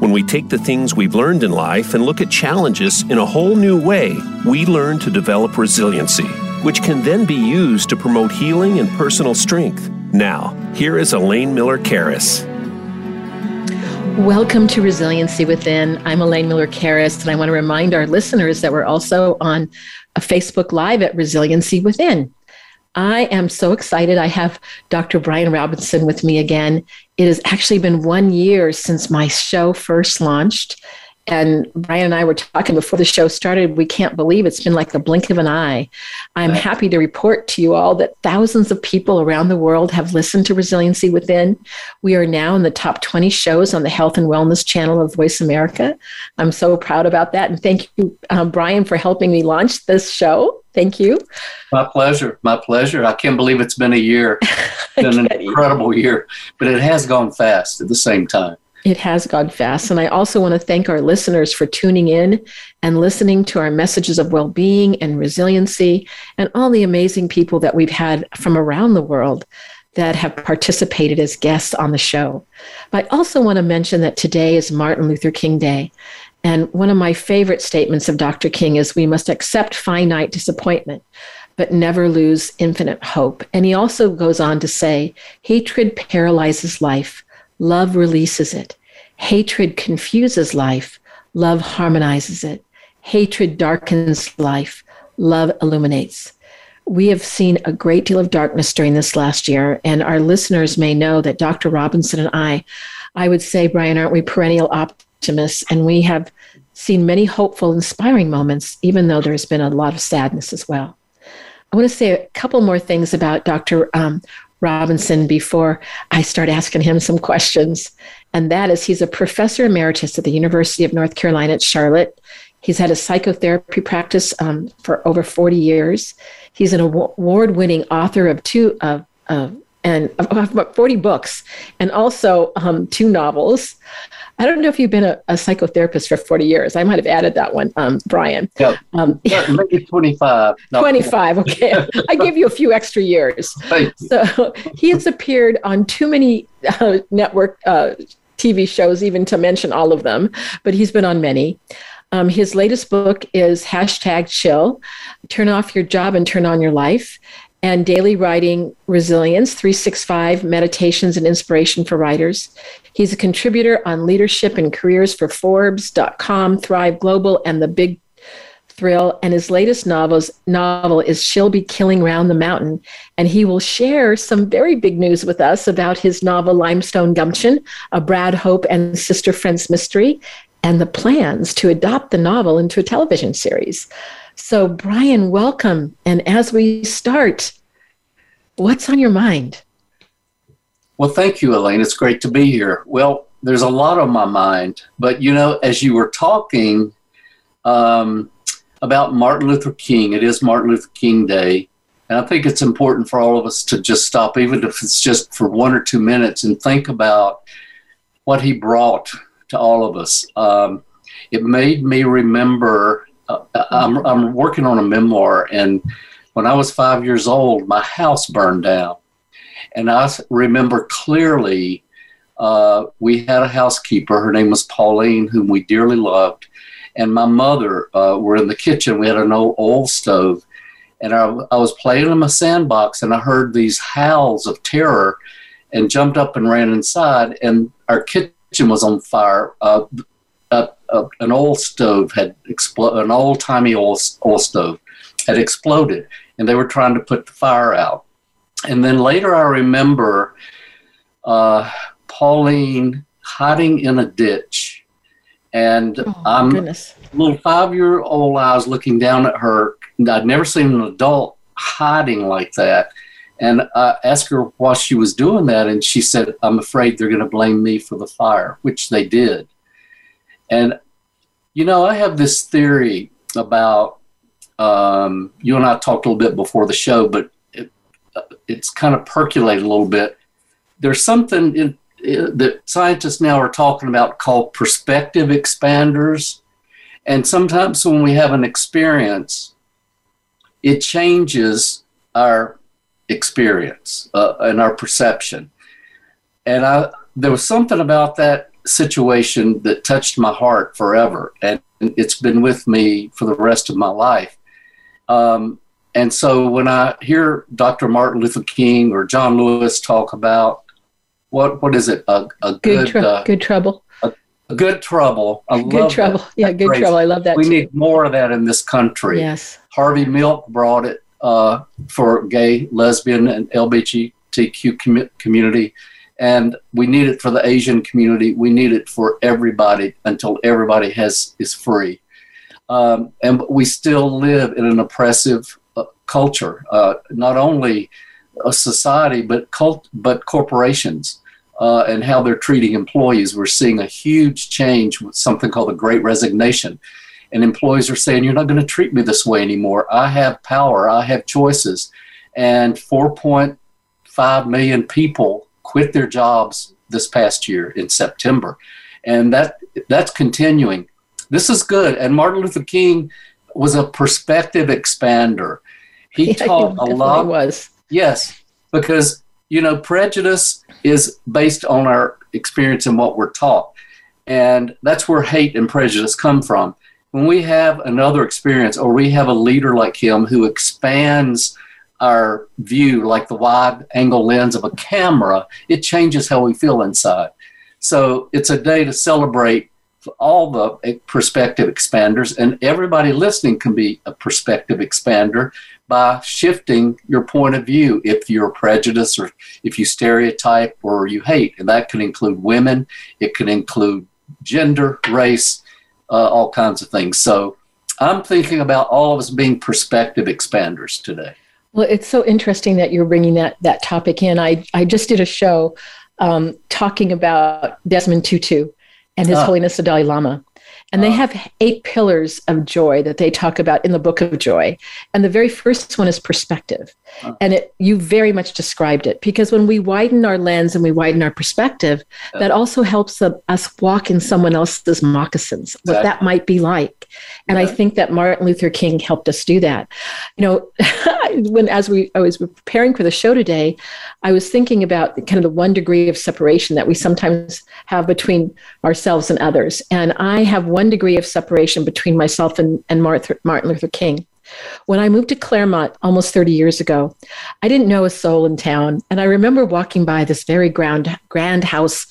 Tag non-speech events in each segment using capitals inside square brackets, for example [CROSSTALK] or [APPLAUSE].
When we take the things we've learned in life and look at challenges in a whole new way, we learn to develop resiliency, which can then be used to promote healing and personal strength. Now, here is Elaine Miller Karas. Welcome to Resiliency Within. I'm Elaine Miller Karas, and I want to remind our listeners that we're also on a Facebook Live at Resiliency Within. I am so excited. I have Dr. Bryan Robinson with me again. It has actually been one year since my show first launched. And Bryan and I were talking before the show started. We can't believe it's been like the blink of an eye. I'm happy to report to you all that thousands of people around the world have listened to Resiliency Within. We are now in the top 20 shows on the Health and Wellness channel of Voice America. I'm so proud about that. And thank you, um, Bryan, for helping me launch this show. Thank you. My pleasure. My pleasure. I can't believe it's been a year. [LAUGHS] It's been an incredible year, but it has gone fast at the same time. It has gone fast. And I also want to thank our listeners for tuning in and listening to our messages of well being and resiliency and all the amazing people that we've had from around the world that have participated as guests on the show. But I also want to mention that today is Martin Luther King Day. And one of my favorite statements of Dr. King is we must accept finite disappointment, but never lose infinite hope. And he also goes on to say hatred paralyzes life Love releases it. Hatred confuses life. Love harmonizes it. Hatred darkens life. Love illuminates. We have seen a great deal of darkness during this last year, and our listeners may know that Dr. Robinson and I, I would say, Bryan, aren't we perennial optimists? And we have seen many hopeful, inspiring moments, even though there's been a lot of sadness as well. I want to say a couple more things about Dr. Um, Robinson before I start asking him some questions. And that is, he's a professor emeritus at the University of North Carolina at Charlotte. He's had a psychotherapy practice um, for over 40 years. He's an award winning author of two of, and about 40 books and also um, two novels. I don't know if you've been a, a, psychotherapist for 40 years. I might have added that one, um, Bryan. Yeah, um, [LAUGHS] maybe 25. 25, okay. I give you a few extra years. So he has appeared on too many uh, network uh, TV shows, even to mention all of them, but he's been on many. Um, his latest book is hashtag chill, turn off your job and turn on your life and daily writing resilience 365 meditations and inspiration for writers. He's a contributor on leadership and careers for forbes.com thrive global and the big thrill. And his latest novels, novel is she'll be killing round the mountain. And he will share some very big news with us about his novel limestone gumption a brad hope and sister friends mystery and the plans to adopt the novel into a television series so, Bryan, welcome. And as we start, what's on your mind? Well, thank you, Elaine. It's great to be here. Well, there's a lot on my mind, but you know, as you were talking um, about Martin Luther King, it is Martin Luther King Day. And I think it's important for all of us to just stop, even if it's just for one or two minutes, and think about what he brought to all of us. Um, it made me remember I'm, I'm working on a memoir, and when I was five years old, my house burned down. And I remember clearly uh, we had a housekeeper. Her name was Pauline, whom we dearly loved. And my mother uh, were in the kitchen. We had an old oil stove. And I, I was playing in my sandbox, and I heard these howls of terror and jumped up and ran inside. And our kitchen was on fire. Uh, a, an oil stove had exploded, an old timey oil, oil stove had exploded, and they were trying to put the fire out. And then later, I remember uh, Pauline hiding in a ditch, and oh, I'm goodness. little five year old. I was looking down at her. I'd never seen an adult hiding like that. And I asked her why she was doing that, and she said, I'm afraid they're going to blame me for the fire, which they did. And, you know, I have this theory about um, you and I talked a little bit before the show, but it, it's kind of percolated a little bit. There's something in, in, that scientists now are talking about called perspective expanders. And sometimes when we have an experience, it changes our experience uh, and our perception. And I, there was something about that situation that touched my heart forever, and it's been with me for the rest of my life. Um, and so when I hear Dr. Martin Luther King or John Lewis talk about what what is it a, a good good, tr- uh, good trouble a, a, good trouble I good trouble that. yeah good trouble I love that we too. need more of that in this country yes Harvey Milk brought it uh, for gay lesbian and LGBTQ com- community and we need it for the Asian community. We need it for everybody until everybody has is free. Um, and we still live in an oppressive uh, culture, uh, not only a society but cult, but corporations uh, and how they're treating employees. We're seeing a huge change with something called the Great Resignation. And employees are saying, You're not going to treat me this way anymore. I have power, I have choices. And 4.5 million people quit their jobs this past year in September. And that that's continuing. This is good. And Martin Luther King was a perspective expander. He [LAUGHS] yeah, taught he a lot. Was yes, because you know prejudice is based on our experience and what we're taught, and that's where hate and prejudice come from. When we have another experience, or we have a leader like him who expands our view like the wide angle lens of a camera, it changes how we feel inside. So it's a day to celebrate all the perspective expanders, and everybody listening can be a perspective expander by shifting your point of view if you're prejudiced or if you stereotype or you hate. And that can include women, it can include gender, race, uh, all kinds of things. So I'm thinking about all of us being perspective expanders today. Well, it's so interesting that you're bringing that that topic in. I I just did a show um, talking about Desmond Tutu and His ah. Holiness the Dalai Lama, and they ah. have eight pillars of joy that they talk about in the Book of Joy. And the very first one is perspective. Ah. And it, you very much described it because when we widen our lens and we widen our perspective, that also helps us walk in someone else's moccasins, what exactly. that might be like. And. I think that Martin Luther King helped us do that. You know, [LAUGHS] when as we I was preparing for the show today, I was thinking about kind of the one degree of separation that we sometimes have between ourselves and others. And I have one degree of separation between myself and, and Martin Luther King. When I moved to Claremont almost 30 years ago, I didn't know a soul in town. And I remember walking by this very grand, grand house,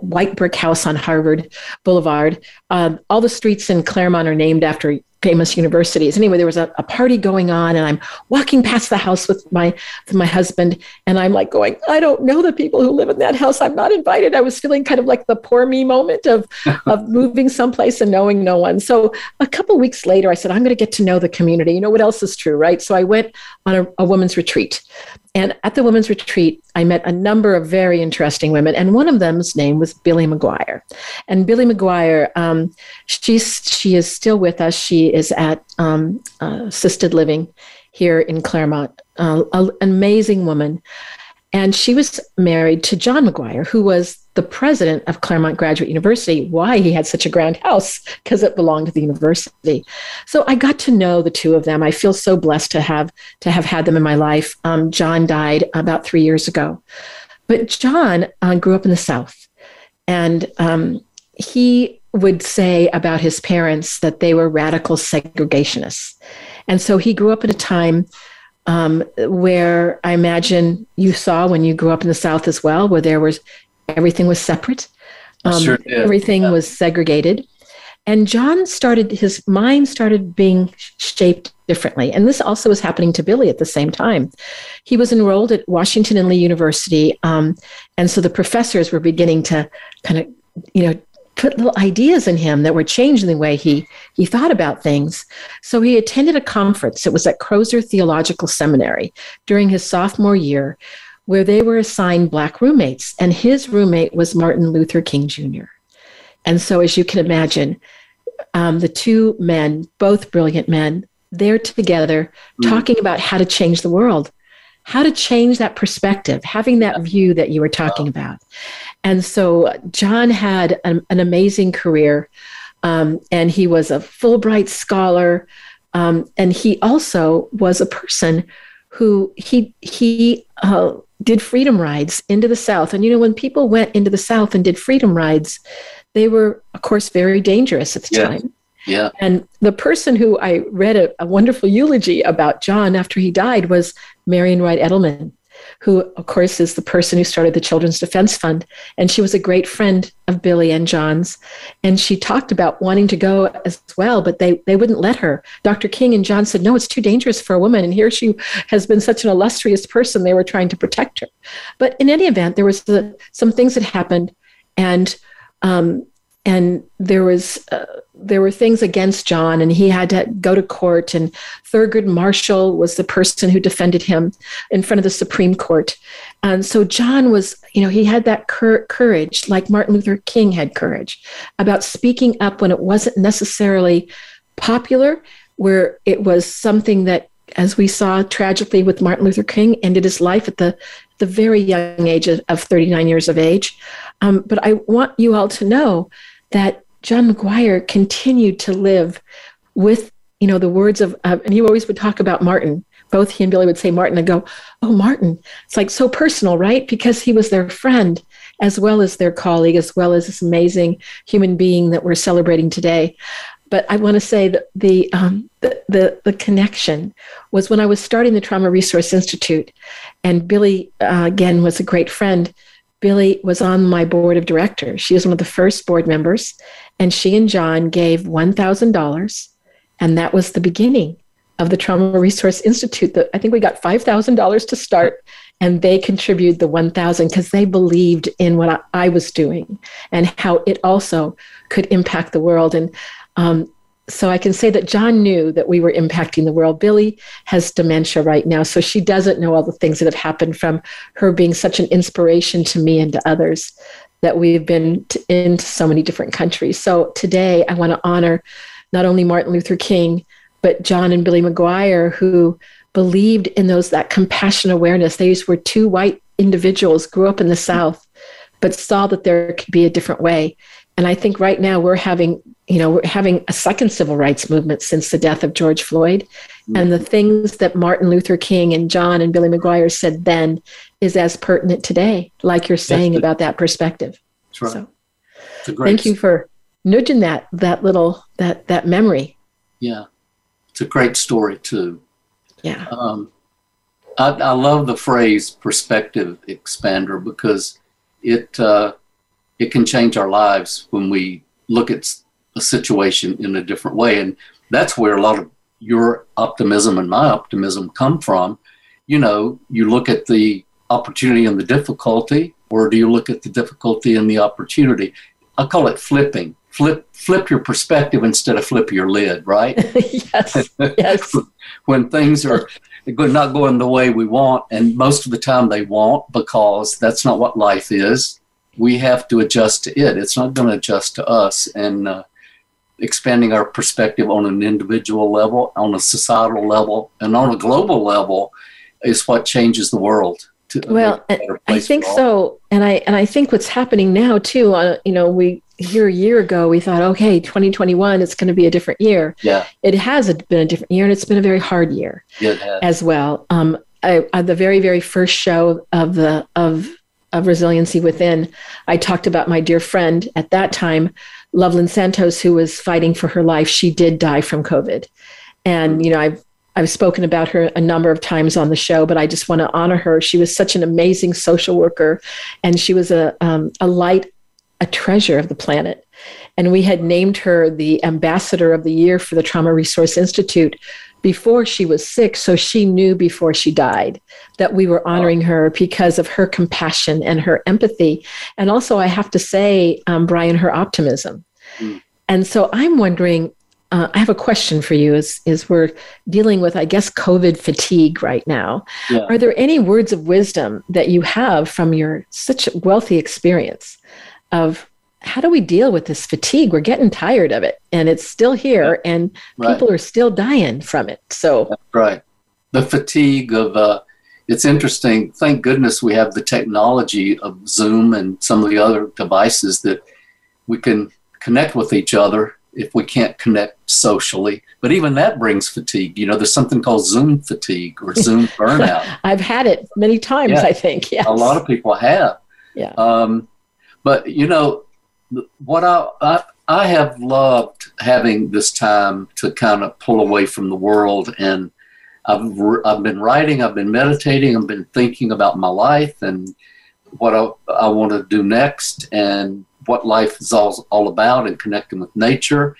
white brick house on Harvard Boulevard. Um, all the streets in Claremont are named after famous universities. Anyway, there was a, a, party going on, and I'm walking past the house with my with my husband, and I'm like going, I don't know the people who live in that house. I'm not invited. I was feeling kind of like the poor me moment of [LAUGHS] of moving someplace and knowing no one. So a couple weeks later, I said, I'm going to get to know the community. You know what else is true, right? So I went on a, a women's retreat. And at the women's retreat, I met a number of very interesting women, and one of them's name was Billie Maguire. And Billie Maguire, um, she's she is still with us. She is at um, uh, assisted living here in Claremont. Uh, an amazing woman, and she was married to John Maguire, who was the president of Claremont Graduate University. Why he had such a grand house? Because it belonged to the university. So I got to know the two of them. I feel so blessed to have to have had them in my life. Um, John died about three years ago, but John uh, grew up in the South, and um, he would say about his parents that they were radical segregationists, and so he grew up at a time um, where I imagine you saw when you grew up in the South as well, where there was everything was separate, um, sure everything yeah. was segregated. And John started, his mind started being shaped differently. And this also was happening to Billie at the same time. He was enrolled at Washington and Lee University. Um, and so the professors were beginning to kind of, you know, put little ideas in him that were changing the way he he thought about things. So he attended a conference. It was at Crozer Theological Seminary during his sophomore year, where they were assigned black roommates, and his roommate was Martin Luther King Jr. And so, as you can imagine, um, the two men, both brilliant men, they're together Mm. talking about how to change the world, how to change that perspective, having that view that you were talking about. And so John had an, an amazing career, um, and he was a Fulbright scholar, um, and he also was a person who he he uh, did freedom rides into the South. And you know, when people went into the South and did freedom rides, they were, of course, very dangerous at the Yeah. time. Yeah. And the person who I read a, a wonderful eulogy about John after he died was Marian Wright Edelman, who, of course, is the person who started the Children's Defense Fund. And she was a great friend of Billie and John's. And she talked about wanting to go as well, but they, they wouldn't let her. Dr. King and John said, no, it's too dangerous for a woman. And here she has been such an illustrious person, they were trying to protect her. But in any event, there was the, some things that happened. And um, and there was uh, there were things against John, and he had to go to court. And Thurgood Marshall was the person who defended him in front of the Supreme Court. And so John was, you know, he had that cur- courage, like Martin Luther King had courage, about speaking up when it wasn't necessarily popular, where it was something that, as we saw tragically with Martin Luther King, ended his life at the the very young age of, of 39 years of age. Um, but I want you all to know that John Maguire continued to live with, you know, the words of, uh, and he always would talk about Martin. Both he and Billie would say Martin and go, Oh, Martin. It's like so personal, right? Because he was their friend as well as their colleague, as well as this amazing human being that we're celebrating today. But I want to say that the, um, the, the, the connection was when I was starting the Trauma Resource Institute, and Billie, uh, again, was a great friend. Billie was on my board of directors. She was one of the first board members, and she and John gave $1,000, and that was the beginning of the Trauma Resource Institute. The, I think we got $5,000 to start, and they contributed the 1,000 because they believed in what I, I was doing and how it also could impact the world. And um, so I can say that John knew that we were impacting the world. Billie has dementia right now, so she doesn't know all the things that have happened from her being such an inspiration to me and to others that we've been to, into so many different countries. So today I want to honor not only Martin Luther King, but John and Billie Maguire, who believed in those that compassion awareness. They were two white individuals, grew up in the South, but saw that there could be a different way. And I think right now we're having, you know, we're having a second civil rights movement since the death of George Floyd. Mm-hmm. And the things that Martin Luther King and John and Billie Maguire said then is as pertinent today, like you're saying That's about that perspective. That's right. So thank you for nudging that that little that that memory. Yeah. It's a great story too. Yeah. Um, I, I love the phrase perspective expander because it uh, it can change our lives when we look at a situation in a different way, and that's where a lot of your optimism and my optimism come from. You know, you look at the opportunity and the difficulty, or do you look at the difficulty and the opportunity? I call it flipping. Flip flip your perspective instead of flip your lid, right? [LAUGHS] yes. Yes. [LAUGHS] when things are not going the way we want, and most of the time they won't because that's not what life is. We have to adjust to it. It's not going to adjust to us. And uh, expanding our perspective on an individual level, on a societal level, and on a global level is what changes the world. To well, I think so, and I and I think what's happening now too. Uh, you know, we here a year ago we thought, okay, 2021 it's going to be a different year. Yeah, it has been a different year, and it's been a very hard year yeah, as well. Um, I, at the very very first show of the of of resiliency within, I talked about my dear friend at that time, Loveland Santos, who was fighting for her life. She did die from COVID, and you know I've I've spoken about her a number of times on the show, but I just want to honor her. She was such an amazing social worker, and she was a um, a light, a treasure of the planet. And we had named her the ambassador of the year for the Trauma Resource Institute before she was sick, so she knew before she died that we were honoring her because of her compassion and her empathy, and also I have to say, um, Bryan, her optimism. Mm. And so I'm wondering uh, I have a question for you as, as we're dealing with, I guess, COVID fatigue right now. Yeah. Are there any words of wisdom that you have from your such wealthy experience of how do we deal with this fatigue? We're getting tired of it and it's still here and right. people are still dying from it. So, That's right. The fatigue of, uh, it's interesting. Thank goodness we have the technology of Zoom and some of the other devices that we can connect with each other if we can't connect socially. But even that brings fatigue. You know, there's something called Zoom fatigue or Zoom [LAUGHS] burnout. I've had it many times, yeah. I think. Yes. A lot of people have. Yeah. Um, but, you know, what I, I, I have loved having this time to kind of pull away from the world and I've, I've been writing, I've been meditating, I've been thinking about my life and what I, I want to do next and what life is all, all about and connecting with nature.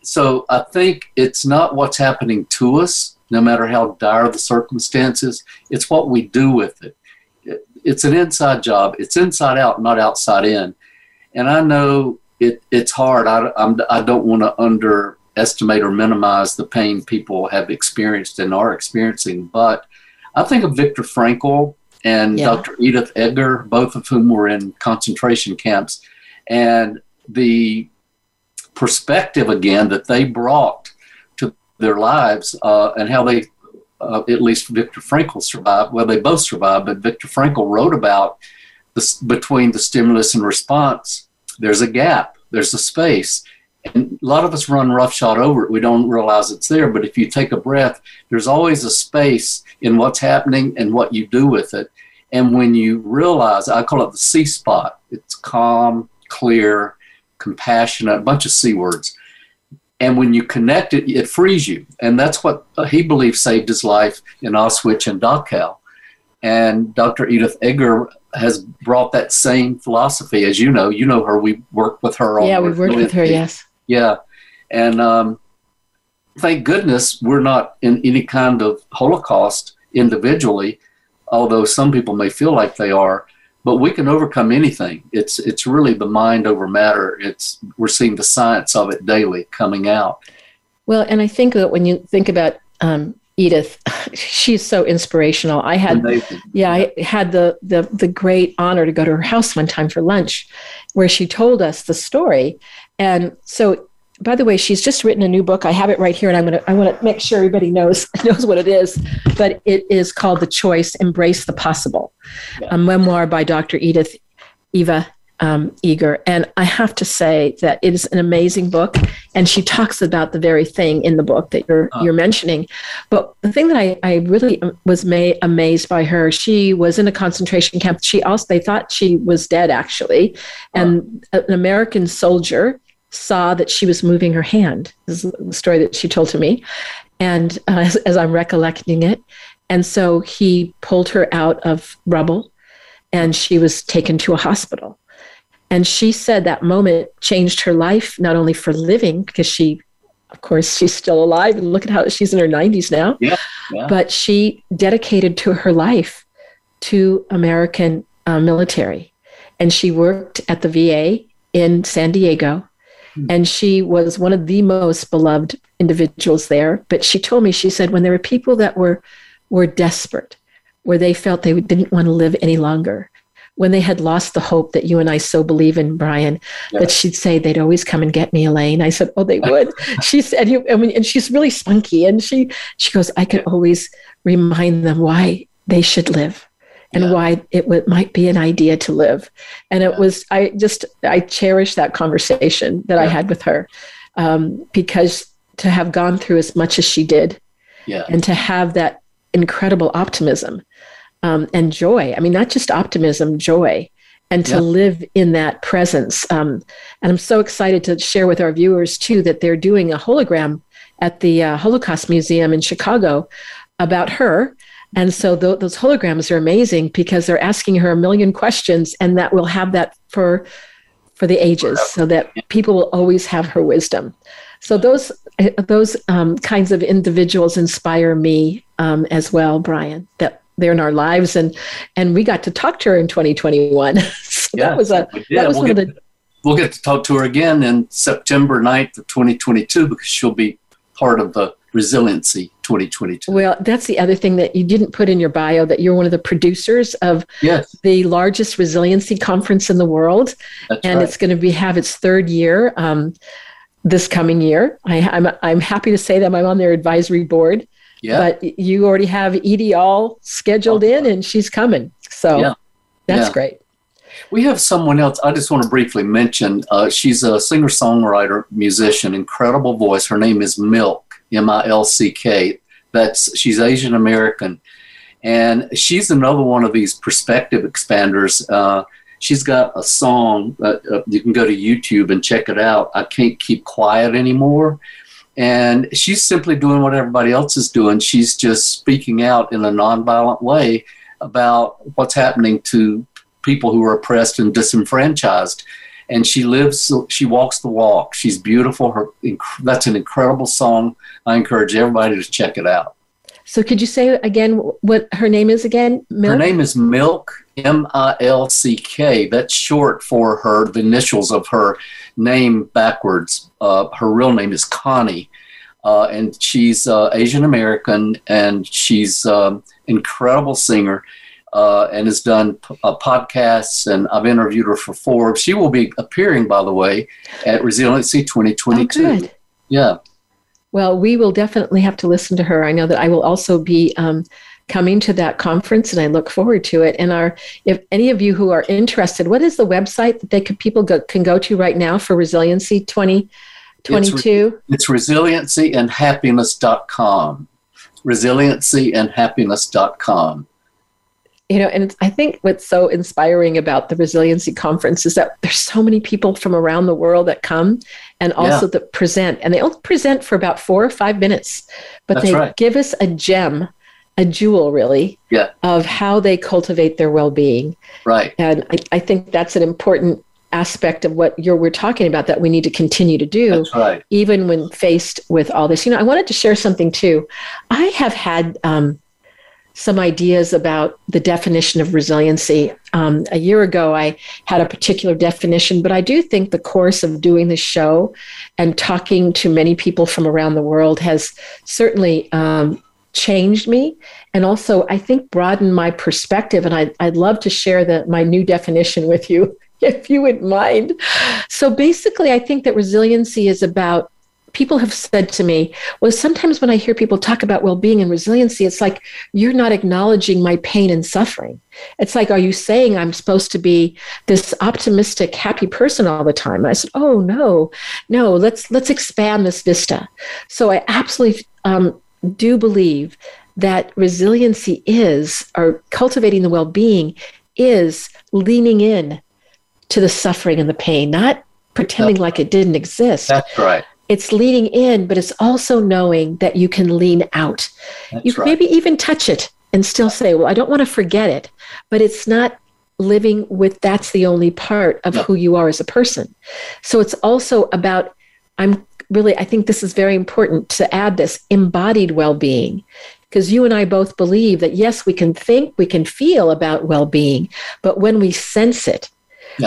So I think it's not what's happening to us, no matter how dire the circumstances, it's what we do with it. It's an inside job, it's inside out, not outside in. And I know it, it's hard. I, I'm, I don't want to underestimate or minimize the pain people have experienced and are experiencing, but I think of Viktor Frankl and yeah. Dr. Edith Eger, both of whom were in concentration camps and the perspective again that they brought to their lives uh, and how they uh, at least Viktor Frankl survived. Well, they both survived, but Viktor Frankl wrote about this between the stimulus and response. There's a gap. There's a space. And a lot of us run roughshod over it. We don't realize it's there. But if you take a breath, there's always a space in what's happening and what you do with it. And when you realize, I call it the C spot. It's calm, clear, compassionate, a bunch of C words. And when you connect it, it frees you. And that's what uh, he believed saved his life in Auschwitz and Dachau. And Dr. Edith Eger has brought that same philosophy. As you know, you know her. We worked with her. Yeah, we worked with her. Yes. Yeah, and um, thank goodness we're not in any kind of Holocaust individually, although some people may feel like they are but we can overcome anything. It's it's really the mind over matter. It's we're seeing the science of it daily coming out. Well, and I think that when you think about um, Edith, she's so inspirational. I had Amazing. yeah, I had the the the great honor to go to her house one time for lunch, where she told us the story, and so by the way, she's just written a new book. I have it right here, and I'm gonna I want to make sure everybody knows [LAUGHS] knows what it is. But it is called "The Choice: Embrace the Possible," yeah. a memoir by Dr. Edith Eva um, Eger. And I have to say that it is an amazing book, and she talks about the very thing in the book that you're uh. you're mentioning. But the thing that I I really was may, amazed by her, she was in a concentration camp. She also they thought she was dead actually, and uh. an American soldier saw that she was moving her hand. This is the story that she told to me. And uh, as, as I'm recollecting it. And so he pulled her out of rubble and she was taken to a hospital. And she said that moment changed her life, not only for living, because she, of course, she's still alive and look at how she's in her 90s now, yeah, yeah. but she dedicated to her life to American uh, military. And she worked at the VA in San Diego Hmm. And she was one of the most beloved individuals there. But she told me, she said, when there were people that were, were desperate, where they felt they didn't want to live any longer, when they had lost the hope that you and I so believe in, Bryan, that she'd say they'd always come and get me, Elaine. I said, oh, they [LAUGHS] would. she said, you, I mean, and she's really spunky, and she she goes, I could always remind them why they should live and yeah. why it w- might be an idea to live. And it yeah. was, I just, I cherish that conversation that yeah. I had with her um, because to have gone through as much as she did and to have that incredible optimism um, and joy. I mean, not just optimism, joy. And to live in that presence. Um, and I'm so excited to share with our viewers, too, that they're doing a hologram at the uh, Holocaust Museum in Chicago about her and so th- those holograms are amazing because they're asking her a million questions, and that will have that for for the ages, so that people will always have her wisdom. So those those um, kinds of individuals inspire me um, as well, Bryan. That they're in our lives, and and we got to talk to her in 2021. [LAUGHS] so yeah, that was a that was we'll one of the. We'll get to talk to her again in September 9th of 2022 because she'll be part of the Resiliency 2022. Well, that's the other thing that you didn't put in your bio that you're one of the producers of yes. the largest resiliency conference in the world. That's and right. it's going to be have its third year um, this coming year. I, I'm, I'm happy to say that I'm on their advisory board. Yeah. But you already have Edie all scheduled Oh. in and she's coming. So Yeah. that's Yeah. great. We have someone else. I just want to briefly mention. Uh, she's a singer songwriter, musician, incredible voice. Her name is MILCK, M I L C K. That's she's Asian American, and she's another one of these perspective expanders. Uh, she's got a song that uh, you can go to YouTube and check it out. I can't keep quiet anymore. And she's simply doing what everybody else is doing. She's just speaking out in a nonviolent way about what's happening to people who are oppressed and disenfranchised. And she lives, she walks the walk. She's beautiful. Her that's an incredible song. I encourage everybody to check it out. So could you say again what her name is again? MILCK? Her name is MILCK, M I L C K. That's short for her, the initials of her name backwards. Uh, her real name is Connie. Uh, and she's uh, Asian American, and she's um, incredible singer, uh, and has done p- uh, podcasts. And I've interviewed her for Forbes. She will be appearing, by the way, at Resiliency Oh, 2022. good. yeah, Well, we will definitely have to listen to her. I know that I will also be um, coming to that conference, and I look forward to it. And our, if any of you who are interested, what is the website that they could people go, can go to right now for Resiliency 2022? it's resiliencyandhappiness.com. Resiliencyandhappiness.com. you know and it's, i think what's so inspiring about the resiliency conference is that there's so many people from around the world that come and also that present and they only present for about four or five minutes but That's they right. give us a gem a jewel really Yeah. of how they cultivate their well-being Right. and I, I think that's an important aspect of what you're we're talking about that we need to continue to do That's right. even when faced with all this. You know, I wanted to share something too. I have had um, some ideas about the definition of resiliency. Um, a year ago, I had a particular definition, but I do think the course of doing this show and talking to many people from around the world has certainly um, changed me and also I think broadened my perspective. And I, I'd love to share the, my new definition with you [LAUGHS] if you would mind. So basically, I think that resiliency is about people have said to me, well, sometimes when I hear people talk about well being and resiliency, it's like you're not acknowledging my pain and suffering. It's like, are you saying I'm supposed to be this optimistic, happy person all the time? And I said, oh no, no, let's let's expand this vista. So I absolutely um, do believe that resiliency is, or cultivating the well-being is leaning in to the suffering and the pain, not pretending like it didn't exist. That's right. It's leaning in, but it's also knowing that you can lean out. That's you can right. maybe even touch it and still say, Well, I don't want to forget it, but it's not living with that's the only part of No. who you are as a person. So it's also about, I'm really, I think this is very important to add this embodied well being. Because you and I both believe that yes, we can think, we can feel about well being, but when we sense it,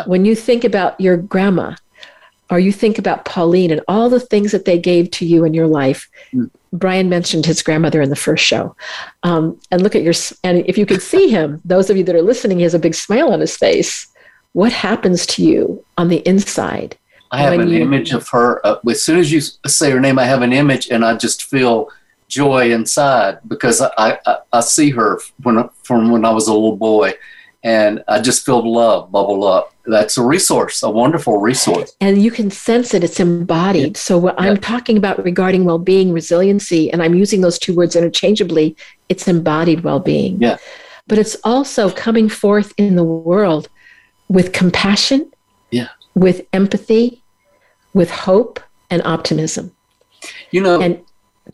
when you think about your grandma, or you think about Pauline and all the things that they gave to you in your life. Mm. Bryan mentioned his grandmother in the first show. Um, and look at your, and if you could see him, those of you that are listening, he has a big smile on his face. What happens to you on the inside? I have an you- image of her. Uh, as soon as you say her name, I have an image, and I just feel joy inside because I, I, I see her when from when I was a little boy, and I just feel love bubble up. That's a resource, a wonderful resource. And you can sense it, it's embodied. So, what I'm talking about regarding well being, resiliency, and I'm using those two words interchangeably, it's embodied well being. Yeah. But it's also coming forth in the world with compassion, Yeah. with empathy, with hope and optimism. You know, And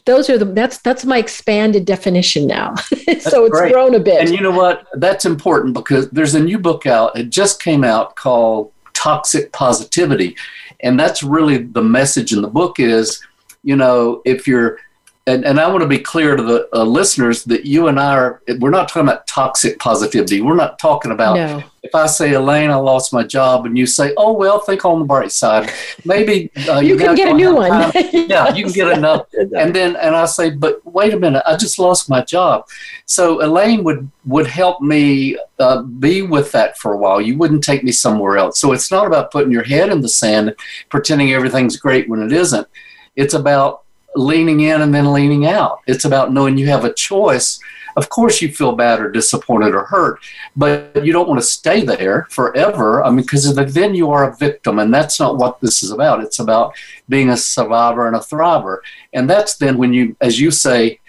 those are the that's that's my expanded definition now. [LAUGHS] so it's great. grown a bit. And you know what? That's important because there's a new book out. It just came out called Toxic Positivity. And that's really the message in the book is, you know, if you're and, and I want to be clear to the uh, listeners that you and I are, we're not talking about toxic positivity. We're not talking about, no. if I say, Elaine, I lost my job, and you say, oh, well, think on the bright side. Maybe uh, [LAUGHS] you, you can get a new one. [LAUGHS] yeah, you can get [LAUGHS] enough. And then, and I say, but wait a minute, I just lost my job. So Elaine would, would help me uh, be with that for a while. You wouldn't take me somewhere else. So it's not about putting your head in the sand, pretending everything's great when it isn't. It's about leaning in and then leaning out. It's about knowing you have a choice. Of course, you feel bad or disappointed or hurt, but you don't want to stay there forever. I mean, because then you are a victim, and that's not what this is about. It's about being a survivor and a thriver. And that's then when you, as you say,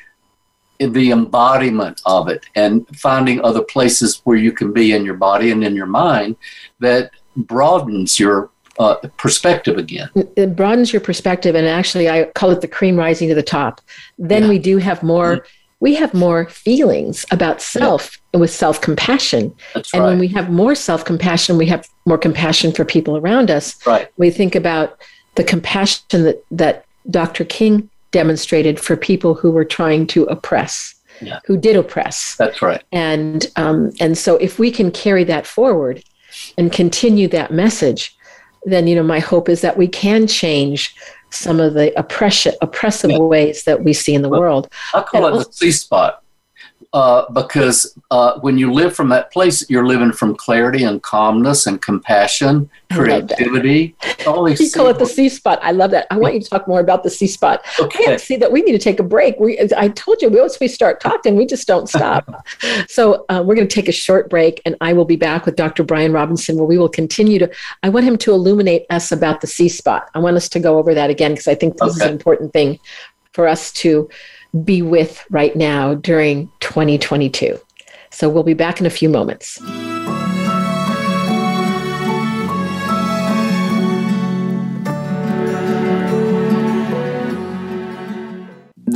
the embodiment of it and finding other places where you can be in your body and in your mind that broadens your uh, perspective again. It broadens your perspective, and actually, I call it the cream rising to the top. Then yeah. we do have more. Mm-hmm. We have more feelings about self yeah. with self compassion. and right. when we have more self compassion, we have more compassion for people around us. Right. We think about the compassion that, that Dr. King demonstrated for people who were trying to oppress. Yeah. Who did oppress? That's right. And um, and so if we can carry that forward and continue that message, then you know my hope is that we can change some of the oppression oppressive yeah. ways that we see in the world. I call and it also, the C spot uh, because uh, when you live from that place, you're living from clarity and calmness and compassion, creativity. All these you call it the C spot. I love that. I want you to talk more about the C spot. Okay. see that we need to take a break. We, I told you, once we start talking, we just don't stop. [LAUGHS] so uh, we're going to take a short break, and I will be back with Dr. Bryan Robinson, where we will continue to. I want him to illuminate us about the C spot. I want us to go over that again because I think this okay. is an important thing for us to be with right now during 2022. So we'll be back in a few moments.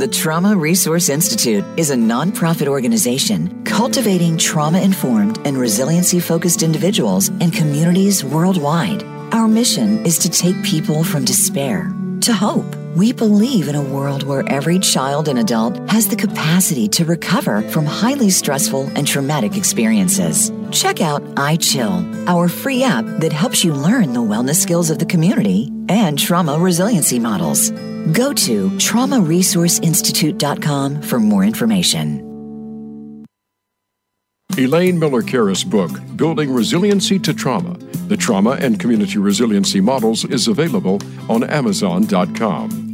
The Trauma Resource Institute is a nonprofit organization cultivating trauma informed and resiliency focused individuals and communities worldwide. Our mission is to take people from despair to hope we believe in a world where every child and adult has the capacity to recover from highly stressful and traumatic experiences. Check out iChill, our free app that helps you learn the wellness skills of the community and trauma resiliency models. Go to traumaresourceinstitute.com for more information. Elaine Miller Karas' book, Building Resiliency to Trauma The Trauma and Community Resiliency Models, is available on Amazon.com.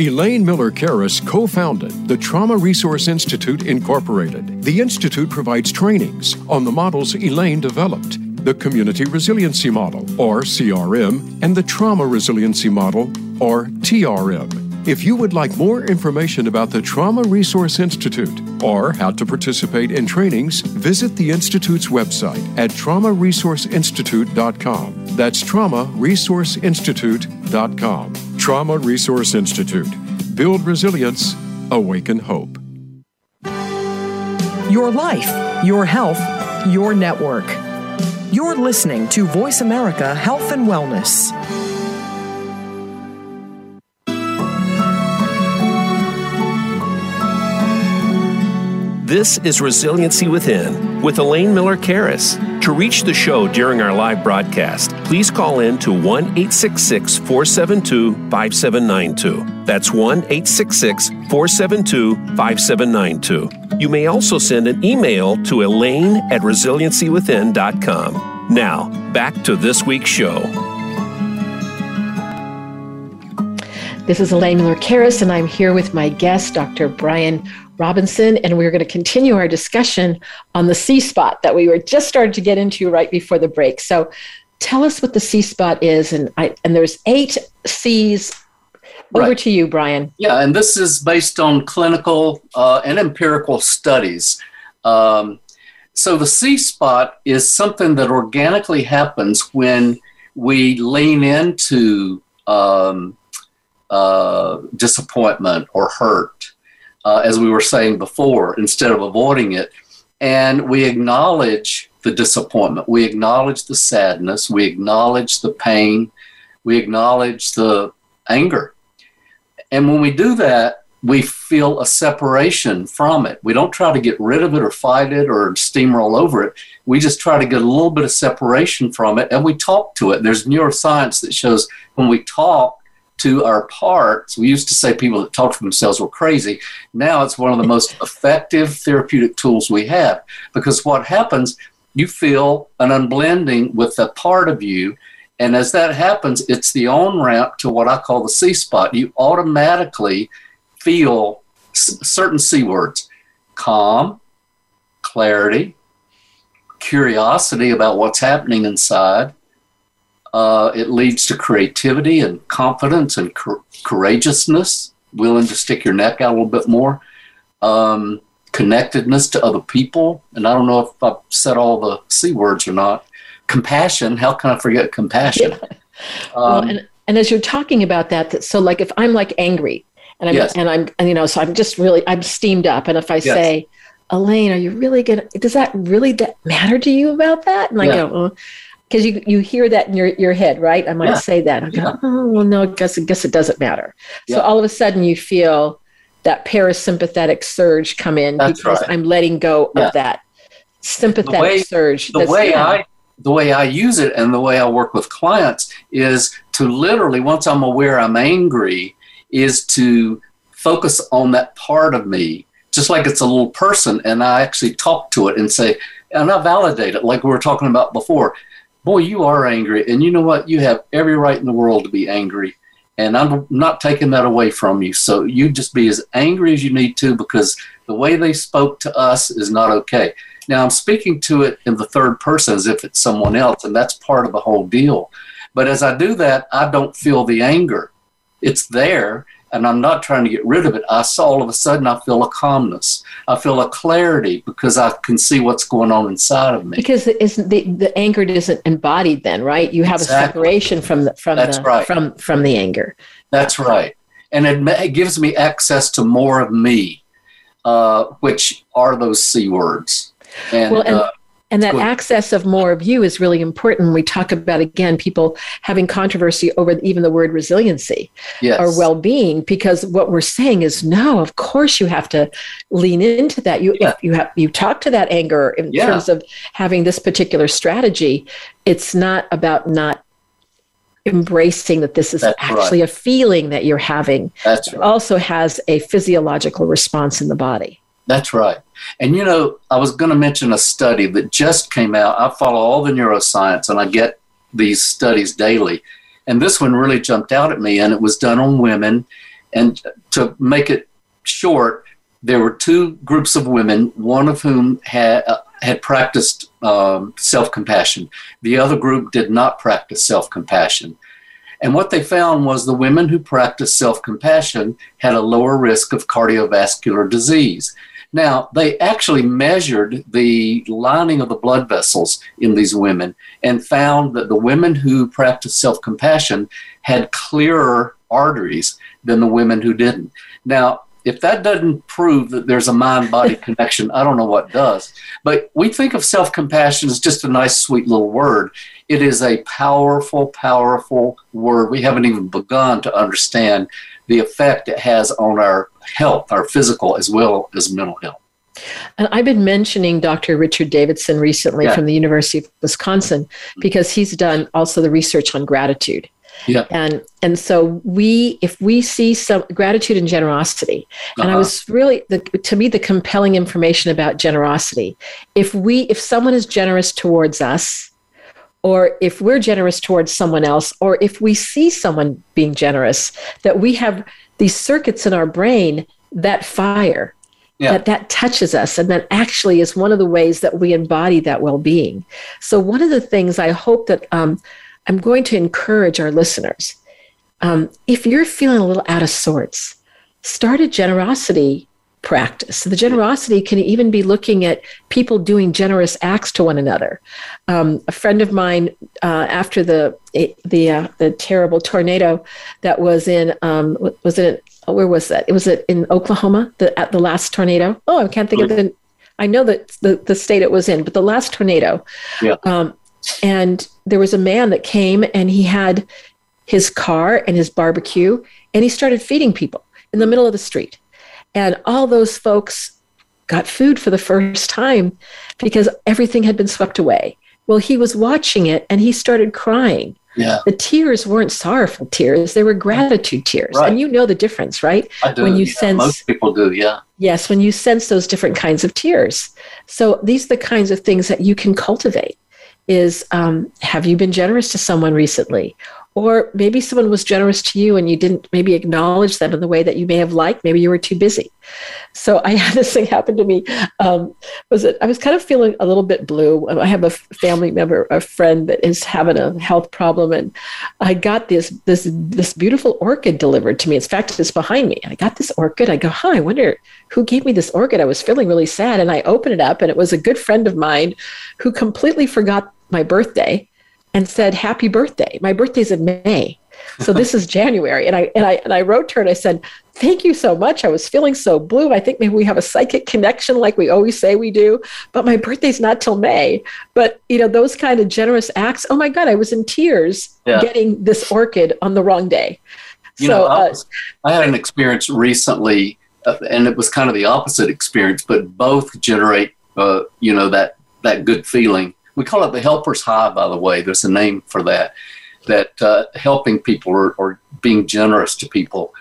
Elaine Miller Karas co founded the Trauma Resource Institute, Incorporated. The Institute provides trainings on the models Elaine developed the Community Resiliency Model, or CRM, and the Trauma Resiliency Model, or TRM. If you would like more information about the Trauma Resource Institute or how to participate in trainings, visit the Institute's website at traumaresourceinstitute.com. That's traumaresourceinstitute.com. Trauma Resource Institute. Build resilience, awaken hope. Your life, your health, your network. You're listening to Voice America Health and Wellness. This is Resiliency Within with Elaine Miller Karas. To reach the show during our live broadcast, please call in to 1 866 472 5792. That's 1 866 472 5792. You may also send an email to elaine at resiliencywithin.com. Now, back to this week's show. This is Elaine Miller Karas, and I'm here with my guest, Dr. Bryan Robinson, and we're going to continue our discussion on the C spot that we were just starting to get into right before the break. So, tell us what the C spot is, and I and there's eight C's. Over right. to you, Bryan. Yeah, and this is based on clinical uh, and empirical studies. Um, so the C spot is something that organically happens when we lean into um, uh, disappointment or hurt uh, as we were saying before, instead of avoiding it. And we acknowledge the disappointment, we acknowledge the sadness, we acknowledge the pain, we acknowledge the anger. And when we do that, we feel a separation from it. We don't try to get rid of it or fight it or steamroll over it. We just try to get a little bit of separation from it and we talk to it. There's neuroscience that shows when we talk, to our parts. We used to say people that talk to themselves were crazy. Now it's one of the most [LAUGHS] effective therapeutic tools we have because what happens, you feel an unblending with a part of you. And as that happens, it's the on ramp to what I call the C spot. You automatically feel certain C words calm, clarity, curiosity about what's happening inside, uh, it leads to creativity and confidence and cor- courageousness, willing to stick your neck out a little bit more, um, connectedness to other people. And I don't know if I've said all the C words or not. Compassion. How can I forget compassion? [LAUGHS] Yeah. Um, well, and, and as you're talking about that, that, so like if I'm like angry and I'm, yes. and I'm, and, you know, so I'm just really, I'm steamed up. And if I yes. say, Elaine, are you really gonna? Does that really matter to you about that? And I yeah. go, oh, because you you hear that in your, your head, right? I might yeah. say that. I go, yeah. oh well, no, I guess I guess it doesn't matter. Yeah. So all of a sudden you feel that parasympathetic surge come in That's because right. I'm letting go of that sympathetic the way, surge. The way I the way I use it and the way I work with clients is to literally once I'm aware I'm angry, is to focus on that part of me, just like it's a little person, and I actually talk to it and say, and I validate it, like we were talking about before boy, you are angry. And you know what? You have every right in the world to be angry. And I'm not taking that away from you. So you just be as angry as you need to because the way they spoke to us is not okay. Now I'm speaking to it in the third person as if it's someone else, and that's part of the whole deal. But as I do that, I don't feel the anger. It's there, and I'm not trying to get rid of it. I saw all of a sudden I feel a calmness. I feel a clarity because I can see what's going on inside of me. Because isn't the, the anger isn't embodied then, right? You have exactly. a separation from the from That's the right. from from the anger. That's right, and it, it gives me access to more of me, uh, which are those c words. And, well, and, uh, and that access of more of you is really important. We talk about, again, people having controversy over even the word resiliency yes. or well being, because what we're saying is no, of course you have to lean into that. You, yeah. you, have, you talk to that anger in yeah. terms of having this particular strategy. It's not about not embracing that this is That's actually right. a feeling that you're having. That's right. It also has a physiological response in the body. That's right. And you know, I was going to mention a study that just came out. I follow all the neuroscience and I get these studies daily. And this one really jumped out at me, and it was done on women. And to make it short, there were two groups of women, one of whom had, uh, had practiced um, self compassion, the other group did not practice self compassion. And what they found was the women who practiced self compassion had a lower risk of cardiovascular disease. Now, they actually measured the lining of the blood vessels in these women and found that the women who practiced self compassion had clearer arteries than the women who didn't. Now, if that doesn't prove that there's a mind body [LAUGHS] connection, I don't know what does. But we think of self compassion as just a nice, sweet little word. It is a powerful, powerful word. We haven't even begun to understand the effect it has on our health, our physical as well as mental health. And I've been mentioning Dr. Richard Davidson recently Yeah. from the University of Wisconsin because he's done also the research on gratitude. Yeah. And and so we if we see some gratitude and generosity, and I Uh-huh. was really the to me the compelling information about generosity. If we if someone is generous towards us, or if we're generous towards someone else, or if we see someone being generous, that we have these circuits in our brain that fire Yeah. that that touches us and that actually is one of the ways that we embody that well-being so one of the things i hope that um, i'm going to encourage our listeners um, if you're feeling a little out of sorts start a generosity practice the generosity can even be looking at people doing generous acts to one another um, a friend of mine uh, after the the uh, the terrible tornado that was in um, was it where was that? It was it in Oklahoma the at the last tornado. Oh, I can't think of the. I know that the the state it was in, but the last tornado. Yeah. Um, and there was a man that came and he had his car and his barbecue and he started feeding people in the middle of the street, and all those folks got food for the first time because everything had been swept away. Well, he was watching it and he started crying Yeah. the tears weren't sorrowful tears they were gratitude tears Right. and you know the difference right I do. When you yeah, sense- most people do. Yeah. yes when you sense those different kinds of tears so these are the kinds of things that you can cultivate is um, have you been generous to someone recently or maybe someone was generous to you and you didn't maybe acknowledge them in the way that you may have liked. Maybe you were too busy. So i [LAUGHS] had this thing happen to me. Um, was it i was kind of feeling a little bit blue. I have a family member a friend that is having a health problem and i got this this this beautiful orchid delivered to me. In fact it's behind me. I got this orchid. I go huh i wonder who gave me this orchid? I was feeling really sad. And i opened it up and it was a good friend of mine who completely forgot my birthday and said happy birthday. My birthday's in may. So this is [LAUGHS] january. And i and i and i wrote to her and i said thank you so much. I was feeling so blue. I think maybe we have a psychic connection like we always say we do but my birthday's not till may. But you know those kind of generous acts oh my god i was in tears Yeah. getting this orchid on the wrong day. You so know, I, uh, I had an experience recently, uh, and it was kind of the opposite experience, but both generate, uh, you know, that that good feeling. We call it the helper's high, by the way. There's a name for that. That uh, helping people or, or being generous to people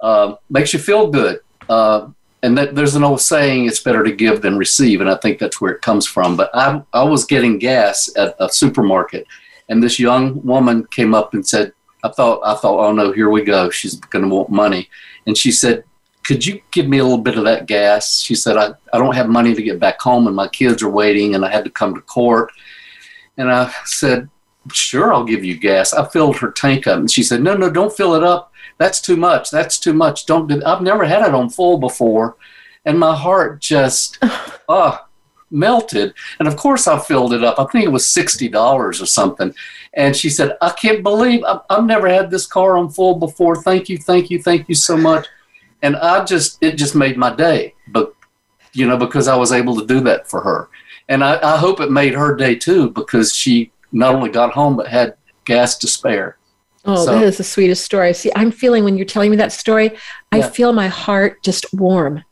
uh, makes you feel good. Uh, and that there's an old saying, it's better to give than receive. And I think that's where it comes from. But I, I was getting gas at a supermarket, and this young woman came up and said, I thought, I thought, oh no, here we go. She's going to want money. And she said, could you give me a little bit of that gas? She said, I, I don't have money to get back home and my kids are waiting and I had to come to court. And I said, sure, I'll give you gas. I filled her tank up and she said, no, no, don't fill it up. That's too much. That's too much. Don't do I've never had it on full before. And my heart just, [LAUGHS] ah, melted. And of course I filled it up. I think it was $60 or something. And she said, I can't believe I've, I've never had this car on full before. Thank you, thank you, thank you so much. And I just, it just made my day, but you know, because I was able to do that for her. And I, I hope it made her day too, because she not only got home, but had gas to spare. Oh, So- that is the sweetest story. See, I'm feeling when you're telling me that story, I feel my heart just warm.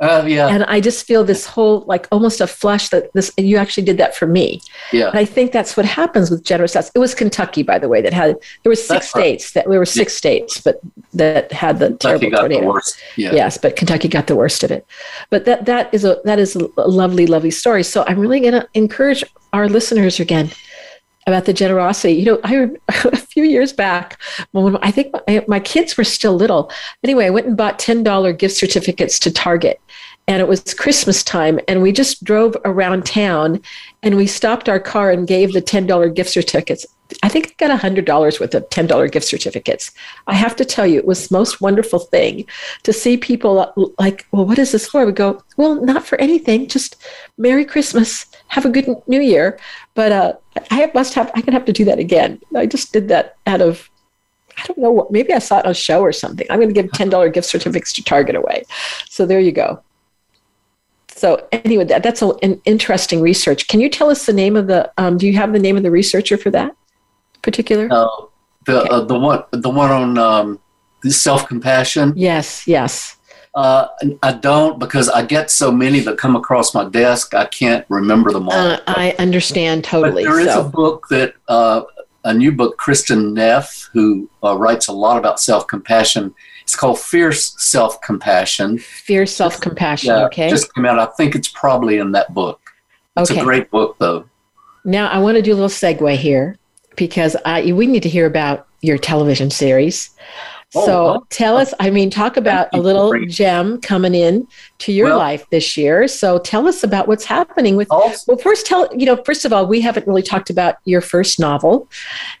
Uh, yeah, And I just feel this whole, like almost a flush that this, you actually did that for me. yeah. And I think that's what happens with generous acts. It was Kentucky, by the way, that had, there were six That's right. states that, there were six states, but that had the Kentucky terrible got the. Yeah. Yes, but Kentucky got the worst of it. But that that is a that is a lovely, lovely story. So I'm really going to encourage our listeners again about the generosity. You know, I [LAUGHS] a few years back when I think my, my kids were still little. Anyway, I went and bought ten dollar gift certificates to Target. And it was Christmas time, and we just drove around town and we stopped our car and gave the $10 gift certificates. I think I got $100 worth of $10 gift certificates. I have to tell you, it was the most wonderful thing to see people like, well, what is this for? We go, well, not for anything, just Merry Christmas, have a good New Year. But uh, I must have, I can have to do that again. I just did that out of, I don't know what, maybe I saw it on a show or something. I'm going to give [LAUGHS] $10 gift certificates to Target away. So there you go. So anyway, that, that's a, an interesting research. Can you tell us the name of the, um, do you have the name of the researcher for that particular? Uh, the uh, the one the one on um, self compassion. Yes, yes. Uh, I don't because I get so many that come across my desk. I can't remember them all. Uh, I understand totally. But there is so. a book that uh, a new book, Kristin Neff, who uh, writes a lot about self compassion. It's called Fierce Self Compassion. Fierce Self Compassion. Yeah, okay. just came out. I think it's probably in that book. It's Okay. a great book, though. Now I want to do a little segue here because I we need to hear about your television series. Oh, so tell us, I mean, talk about a little gem coming in to your Well- life this year. So tell us about what's happening with Also, well, first tell you know, first of all, we haven't really talked about your first novel.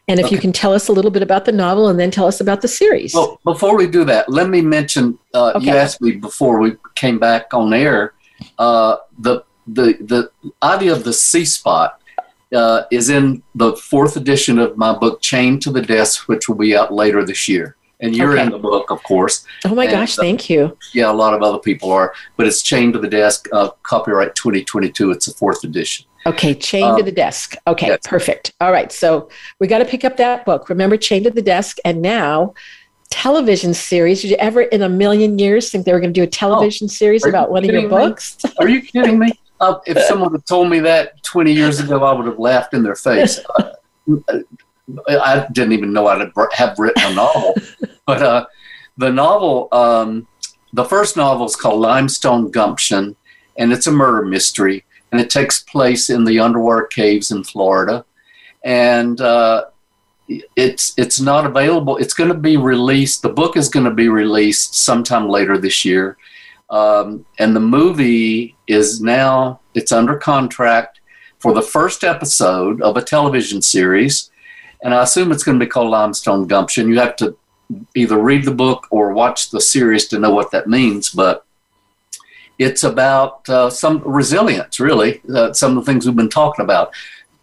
And if you can tell us a little bit about the novel and then tell us about the series. well, before we do that, let me mention. Uh, You asked me before we came back on air. Uh, the the the idea of the C spot uh, is in the fourth edition of my book, Chained to the Desk, which will be out later this year. And you're Okay. in the book, of course. oh my and, gosh, uh, thank you. Yeah, a lot of other people are, but it's Chained to the Desk, uh, copyright 2022. It's the fourth edition. Okay, chained to Um, the desk. Okay, yes. perfect. All right, so we got to pick up that book. Remember, chained to the desk, and now television series. Did you ever, in a million years, think they were going to do a television series Oh, you about one of your me? books? [LAUGHS] Are you kidding me? Uh, if someone had told me that 20 years ago, I would have laughed in their face. I didn't even know I'd have written a novel. [LAUGHS] but uh, the novel, um, the first novel is called Limestone Gumption, and it's a murder mystery, and it takes place in the underwater caves in Florida. And uh, it's it's not available. It's going to be released. The book is going to be released sometime later this year, um, and the movie is now it's under contract for the first episode of a television series, and I assume it's going to be called Limestone Gumption. You have to either read the book or watch the series to know what that means, but it's about uh, some resilience, really. Uh, some of the things we've been talking about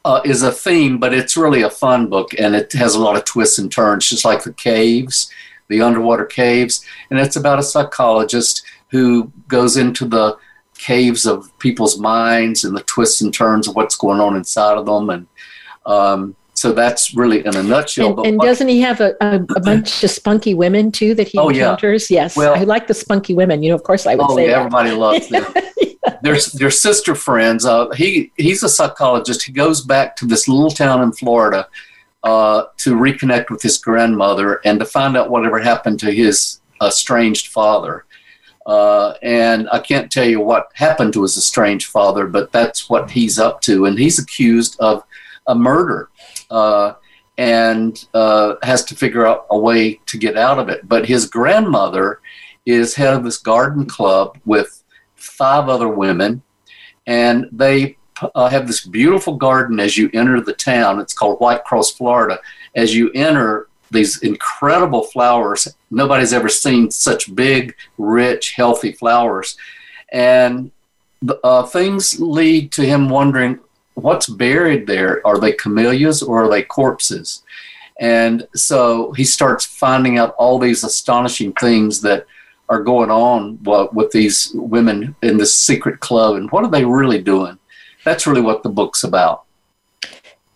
uh, is a theme, but it's really a fun book, and it has a lot of twists and turns, just like the caves, the underwater caves, and it's about a psychologist who goes into the caves of people's minds and the twists and turns of what's going on inside of them, and um, so that's really in a nutshell. And, and doesn't he have a, a, a [CLEARS THROAT] bunch of spunky women too that he Oh, yeah. encounters? Yes, Well- I like the spunky women. You know, of course, I would Oh, say yeah, everybody loves them. [LAUGHS] They're, they're sister friends. Uh, he he's a psychologist. He goes back to this little town in Florida uh, to reconnect with his grandmother and to find out whatever happened to his estranged father. Uh, and I can't tell you what happened to his estranged father, but that's what he's up to. And he's accused of a murder uh, and uh, has to figure out a way to get out of it. But his grandmother is head of this garden club with five other women, and they uh, have this beautiful garden as you enter the town. It's called White Cross, Florida. As you enter, these incredible flowers. Nobody's ever seen such big, rich, healthy flowers. And uh, things lead to him wondering what's buried there. Are they camellias or are they corpses? And so he starts finding out all these astonishing things that are going on uh, with these women in this secret club and what are they really doing? That's really what the book's about.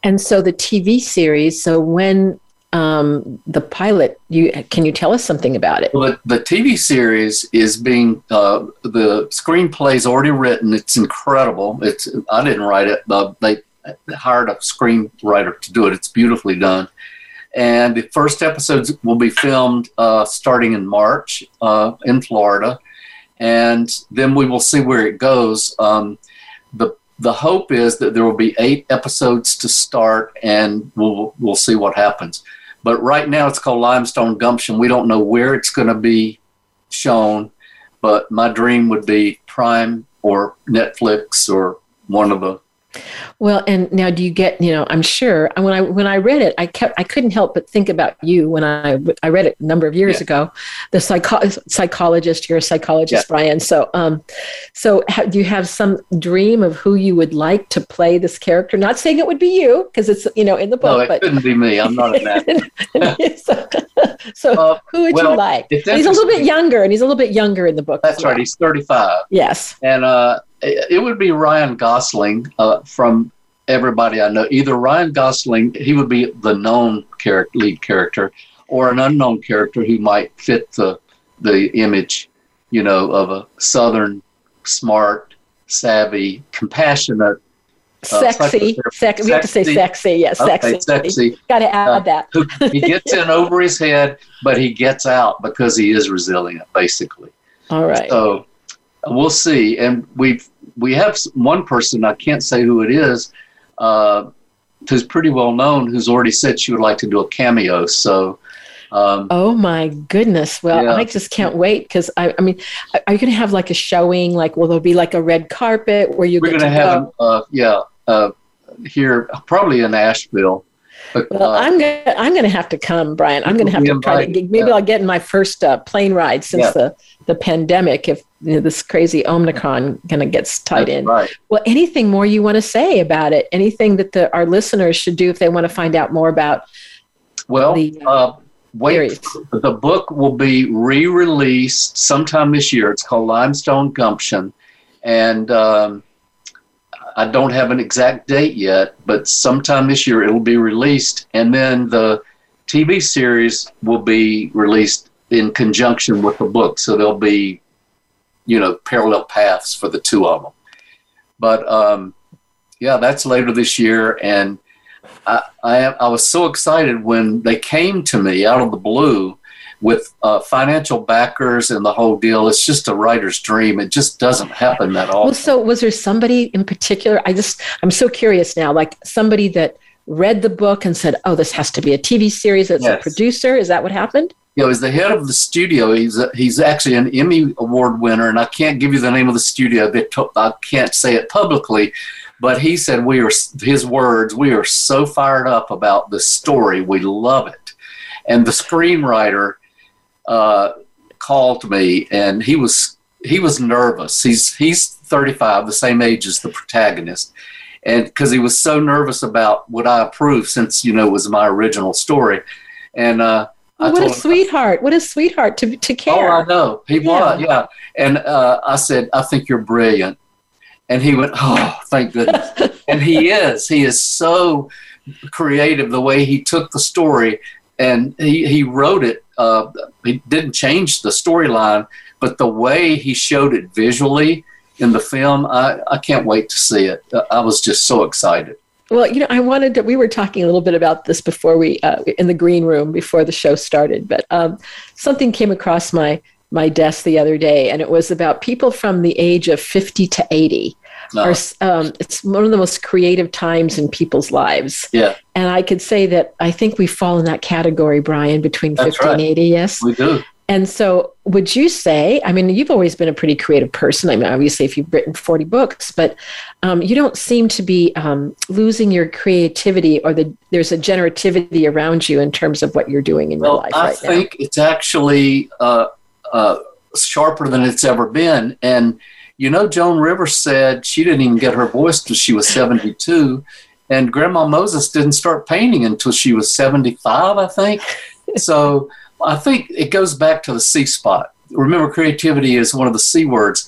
And so the TV series. So when um, the pilot, you can you tell us something about it? Well, the, TV series is being uh, the screenplay is already written. It's incredible. It's I didn't write it. Uh, they hired a screenwriter to do it. It's beautifully done. And the first episodes will be filmed uh, starting in March uh, in Florida, and then we will see where it goes. Um, the The hope is that there will be eight episodes to start, and we'll we'll see what happens. But right now it's called Limestone Gumption. We don't know where it's going to be shown, but my dream would be Prime or Netflix or one of the. Well, and now do you get, you know, I'm sure when I when I read it, I kept I couldn't help but think about you when I I read it a number of years Yeah. ago. The psycho- psychologist, you're a psychologist, Yeah. Bryan. So um so ha- do you have some dream of who you would like to play this character? Not saying it would be you because it's, you know, in the book, No, it but couldn't be me. I'm not in that. [LAUGHS] so, so Uh, who would well, you like? he's a little bit younger and he's a little bit younger in the book. That's as right. well. He's 35. Yes. And uh, it, would be Ryan Gosling uh, from everybody I know. Either Ryan Gosling, he would be the known char- lead character, or an unknown character who might fit the the image. you know, of a Southern, smart, savvy, compassionate, uh, sexy, sexy. We have to say sexy. Yes, yeah, okay, sexy. Sexy. Got to add uh, that. he gets in [LAUGHS] over his head, but he gets out because he is resilient, basically. All right. So we'll see, and we've we have one person I can't say who it is, uh, who's pretty well known, who's already said she would like to do a cameo. So. Um, oh my goodness! Well, yeah. I just can't wait because I, I mean, are you going to have like a showing? Like, will there be like a red carpet where you? We're going to have, uh, yeah, uh, here probably in Asheville. But, well, uh, I'm gonna I'm gonna have to come, Bryan. I'm gonna have to try to. Maybe yeah. I'll get in my first uh, plane ride since yeah. the the pandemic. If you know, this crazy Omicron kind of gets tied That's in. Right. Well, anything more you want to say about it? Anything that the, our listeners should do if they want to find out more about? Well, the, uh, uh wait. The book will be re-released sometime this year. It's called Limestone Gumption, and um, I don't have an exact date yet, but sometime this year it'll be released, and then the TV series will be released in conjunction with the book. So there'll be, you know, parallel paths for the two of them. But um, yeah, that's later this year, and I, I, I was so excited when they came to me out of the blue with uh, financial backers and the whole deal. It's just a writer's dream. It just doesn't happen that often. Well, so was there somebody in particular? I just I'm so curious now. Like somebody that read the book and said, "Oh, this has to be a TV series." That's yes. a producer. Is that what happened? Yeah, he's the head of the studio. He's a, he's actually an Emmy award winner, and I can't give you the name of the studio. I can't say it publicly, but he said we are his words. We are so fired up about the story. We love it, and the screenwriter uh, called me, and he was he was nervous. He's he's 35, the same age as the protagonist, and because he was so nervous about what I approved, since you know it was my original story, and. Uh, well, what a sweetheart! What a sweetheart to to care. Oh, I know he yeah. was, yeah. And uh, I said, I think you're brilliant, and he went, Oh, thank goodness. [LAUGHS] and he is. He is so creative the way he took the story and he, he wrote it. Uh, he didn't change the storyline, but the way he showed it visually in the film, I, I can't wait to see it. I was just so excited. Well, you know, I wanted to, we were talking a little bit about this before we, uh, in the green room before the show started, but um, something came across my, my desk the other day, and it was about people from the age of 50 to 80 no. are um, it's one of the most creative times in people's lives. Yeah. And I could say that I think we fall in that category, Bryan, between That's 50 right. and 80. Yes. We do. And so, would you say? I mean, you've always been a pretty creative person. I mean, obviously, if you've written 40 books, but um, you don't seem to be um, losing your creativity or the, there's a generativity around you in terms of what you're doing in well, your life right? I right think it's actually uh, uh, sharper than it's ever been. And you know, Joan Rivers said she didn't even get her voice till she was 72. And Grandma Moses didn't start painting until she was 75, I think. [LAUGHS] so I think it goes back to the C spot. Remember, creativity is one of the C words.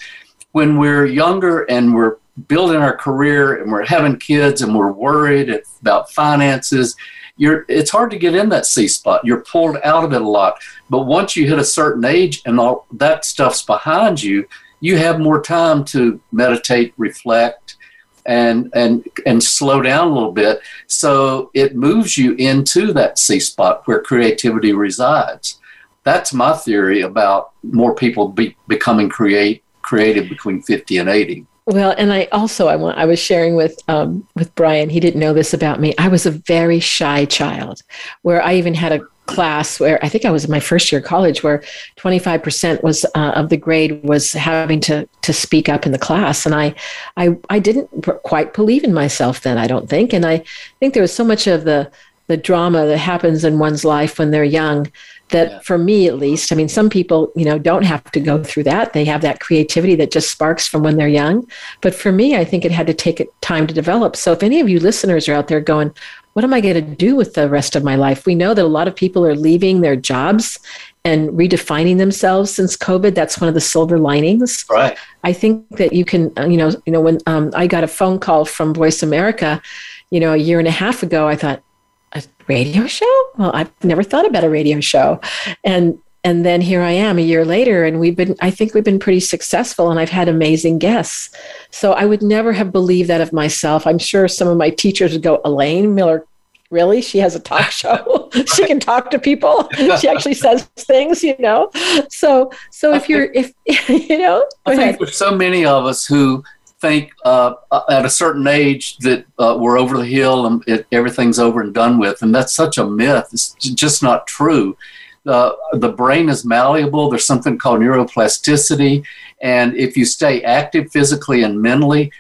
When we're younger and we're building our career and we're having kids and we're worried about finances, you're, it's hard to get in that C spot. You're pulled out of it a lot. But once you hit a certain age and all that stuff's behind you, you have more time to meditate, reflect, and and and slow down a little bit. So it moves you into that C spot where creativity resides. That's my theory about more people be, becoming create creative between 50 and 80. Well, and I also I want I was sharing with um, with Bryan. He didn't know this about me. I was a very shy child, where I even had a class where I think I was in my first year of college where 25% was uh, of the grade was having to to speak up in the class. And I I I didn't quite believe in myself then I don't think. And I think there was so much of the the drama that happens in one's life when they're young that yeah. for me at least i mean some people you know don't have to go through that. They have that creativity that just sparks from when they're young. But for me i think it had to take time to develop. So if any of you listeners are out there going what am I going to do with the rest of my life? We know that a lot of people are leaving their jobs and redefining themselves since COVID. That's one of the silver linings. Right. I think that you can, uh, you know, you know, when um, I got a phone call from Voice America, you know, a year and a half ago, I thought, a radio show? Well, I've never thought about a radio show, and and then here I am a year later, and we've been, I think we've been pretty successful, and I've had amazing guests. So I would never have believed that of myself. I'm sure some of my teachers would go, Elaine Miller, really? She has a talk show. [LAUGHS] she can talk to people. She actually says things, you know. So, so if you're, if [LAUGHS] you know, I think ahead. there's so many of us who think uh, at a certain age that uh, we're over the hill and it, everything's over and done with, and that's such a myth. It's just not true uh, the brain is malleable. There's something called neuroplasticity. And if you stay active physically and mentally,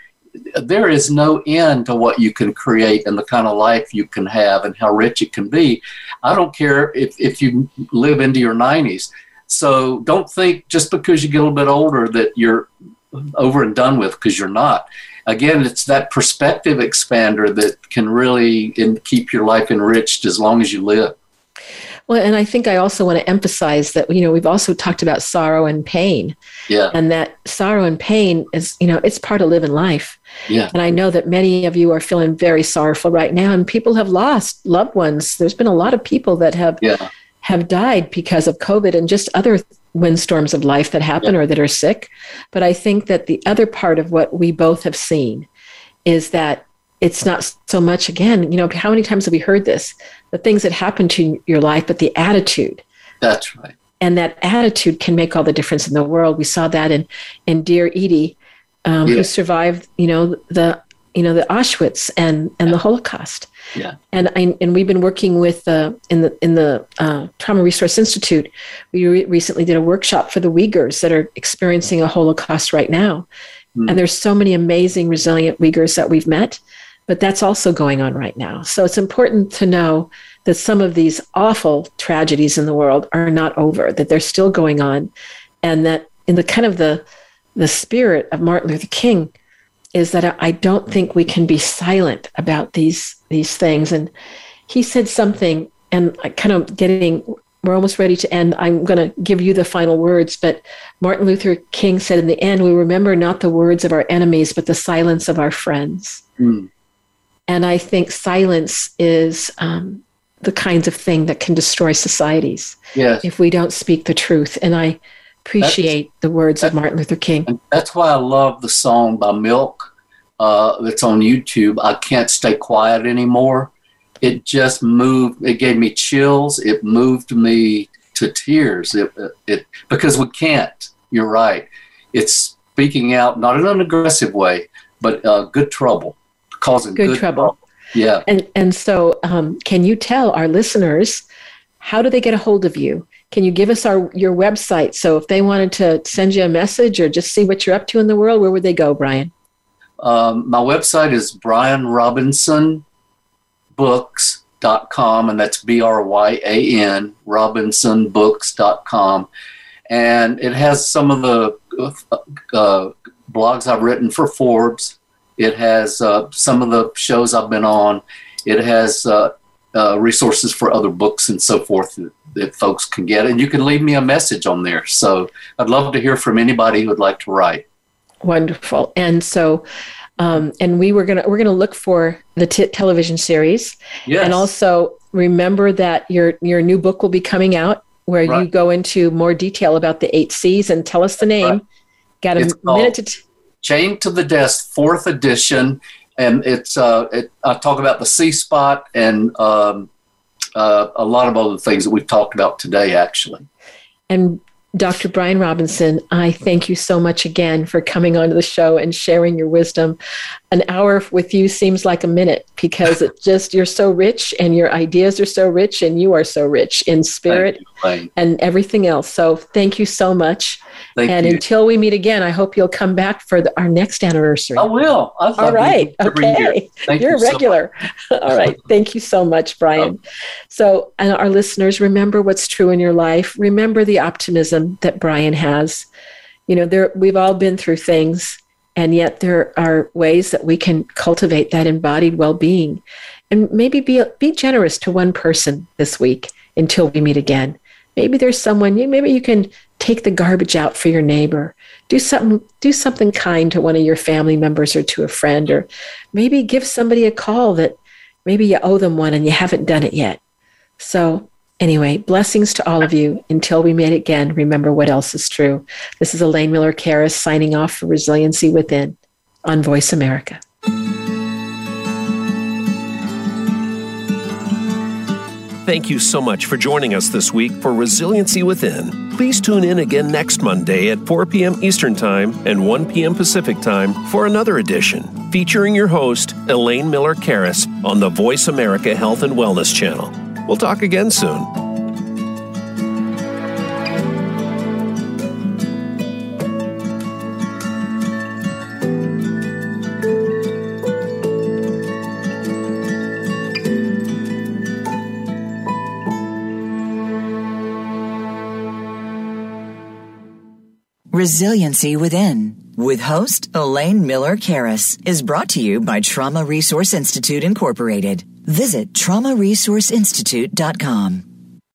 there is no end to what you can create and the kind of life you can have and how rich it can be. I don't care if, if you live into your 90s. So don't think just because you get a little bit older that you're over and done with because you're not. Again, it's that perspective expander that can really in, keep your life enriched as long as you live. Well, and I think I also want to emphasize that, you know, we've also talked about sorrow and pain. Yeah. And that sorrow and pain is, you know, it's part of living life. Yeah. And I know that many of you are feeling very sorrowful right now, and people have lost loved ones. There's been a lot of people that have yeah. have died because of COVID and just other windstorms of life that happen Yeah. or that are sick. But I think that the other part of what we both have seen is that it's not so much again, you know, how many times have we heard this? The things that happen to your life, but the attitude That's right. and that attitude can make all the difference in the world. We saw that in in dear Edie, um, Yeah. who survived, you know, the you know the Auschwitz and and the Holocaust. Yeah. And I, and we've been working with uh, in the in the uh, Trauma Resource Institute. We re- recently did a workshop for the Uyghurs that are experiencing a Holocaust right now. Hmm. And there's so many amazing, resilient Uyghurs that we've met, but that's also going on right now. So it's important to know that some of these awful tragedies in the world are not over, that they're still going on, and that in the kind of the the spirit of Martin Luther King is that I- don't think we can be silent about these these things. And he said something, and I kind of getting we're almost ready to end. I'm going to give you the final words, but Martin Luther King said in the end, we remember not the words of our enemies, but the silence of our friends. Mm. And I think silence is um, the kinds of thing that can destroy societies Yes. if we don't speak the truth. And I appreciate the words of Martin Luther King. That's why I love the song by MILCK uh, that's on YouTube. I can't stay quiet anymore. It just moved. It gave me chills. It moved me to tears. It, it because we can't. You're right. It's speaking out, not in an aggressive way, but uh, good trouble, causing Good good, trouble. Yeah. And and so, um, can you tell our listeners how do they get a hold of you? Can you give us our your website? So if they wanted to send you a message or just see what you're up to in the world, where would they go, Bryan? Um, my website is bryanrobinsonbooks.com, and that's B R Y A N, robinsonbooks.com. And it has some of the uh, blogs I've written for Forbes. It has uh, some of the shows I've been on. It has uh, uh, resources for other books and so forth that, that folks can get. And you can leave me a message on there. So I'd love to hear from anybody who would like to write. Wonderful. And so, um, and we were gonna we're gonna look for the t- television series, Yes. and also remember that your your new book will be coming out where you go into more detail about the eight C's and tell us the name. Right. Got a It's called- minute to. T- Chained to the Desk, fourth edition, and it's uh, it, I talk about the C spot and um, uh, a lot of other things that we've talked about today. Actually, And Dr. Bryan Robinson, I thank you so much again for coming onto the show and sharing your wisdom. An hour with you seems like a minute because it just, you're so rich and your ideas are so rich and you are so rich in spirit Thank you, Elaine. and everything else. So thank you so much. Thank and you. until we meet again, I hope you'll come back for the, our next anniversary. I will. All right. Okay. You're you a so regular. [LAUGHS] All right. Thank you so much, Bryan. Oh. So, and our listeners, remember what's true in your life. Remember the optimism that Bryan has. You know, there we've all been through things, and yet there are ways that we can cultivate that embodied well-being, and maybe be be generous to one person this week until we meet again. Maybe there's someone you maybe you can take the garbage out for your neighbor. Do something do something kind to one of your family members or to a friend or maybe give somebody a call that maybe you owe them one and you haven't done it yet. So Anyway, blessings to all of you. Until we meet again, remember what else is true. This is Elaine Miller Karas signing off for Resiliency Within on Voice America. Thank you so much for joining us this week for Resiliency Within. Please tune in again next Monday at 4 p.m. Eastern Time and 1 p.m. Pacific Time for another edition featuring your host, Elaine Miller Karas, on the Voice America Health and Wellness Channel. We'll talk again soon. Resiliency Within with host Elaine Miller Karas is brought to you by Trauma Resource Institute Incorporated. Visit traumaresourceinstitute.com.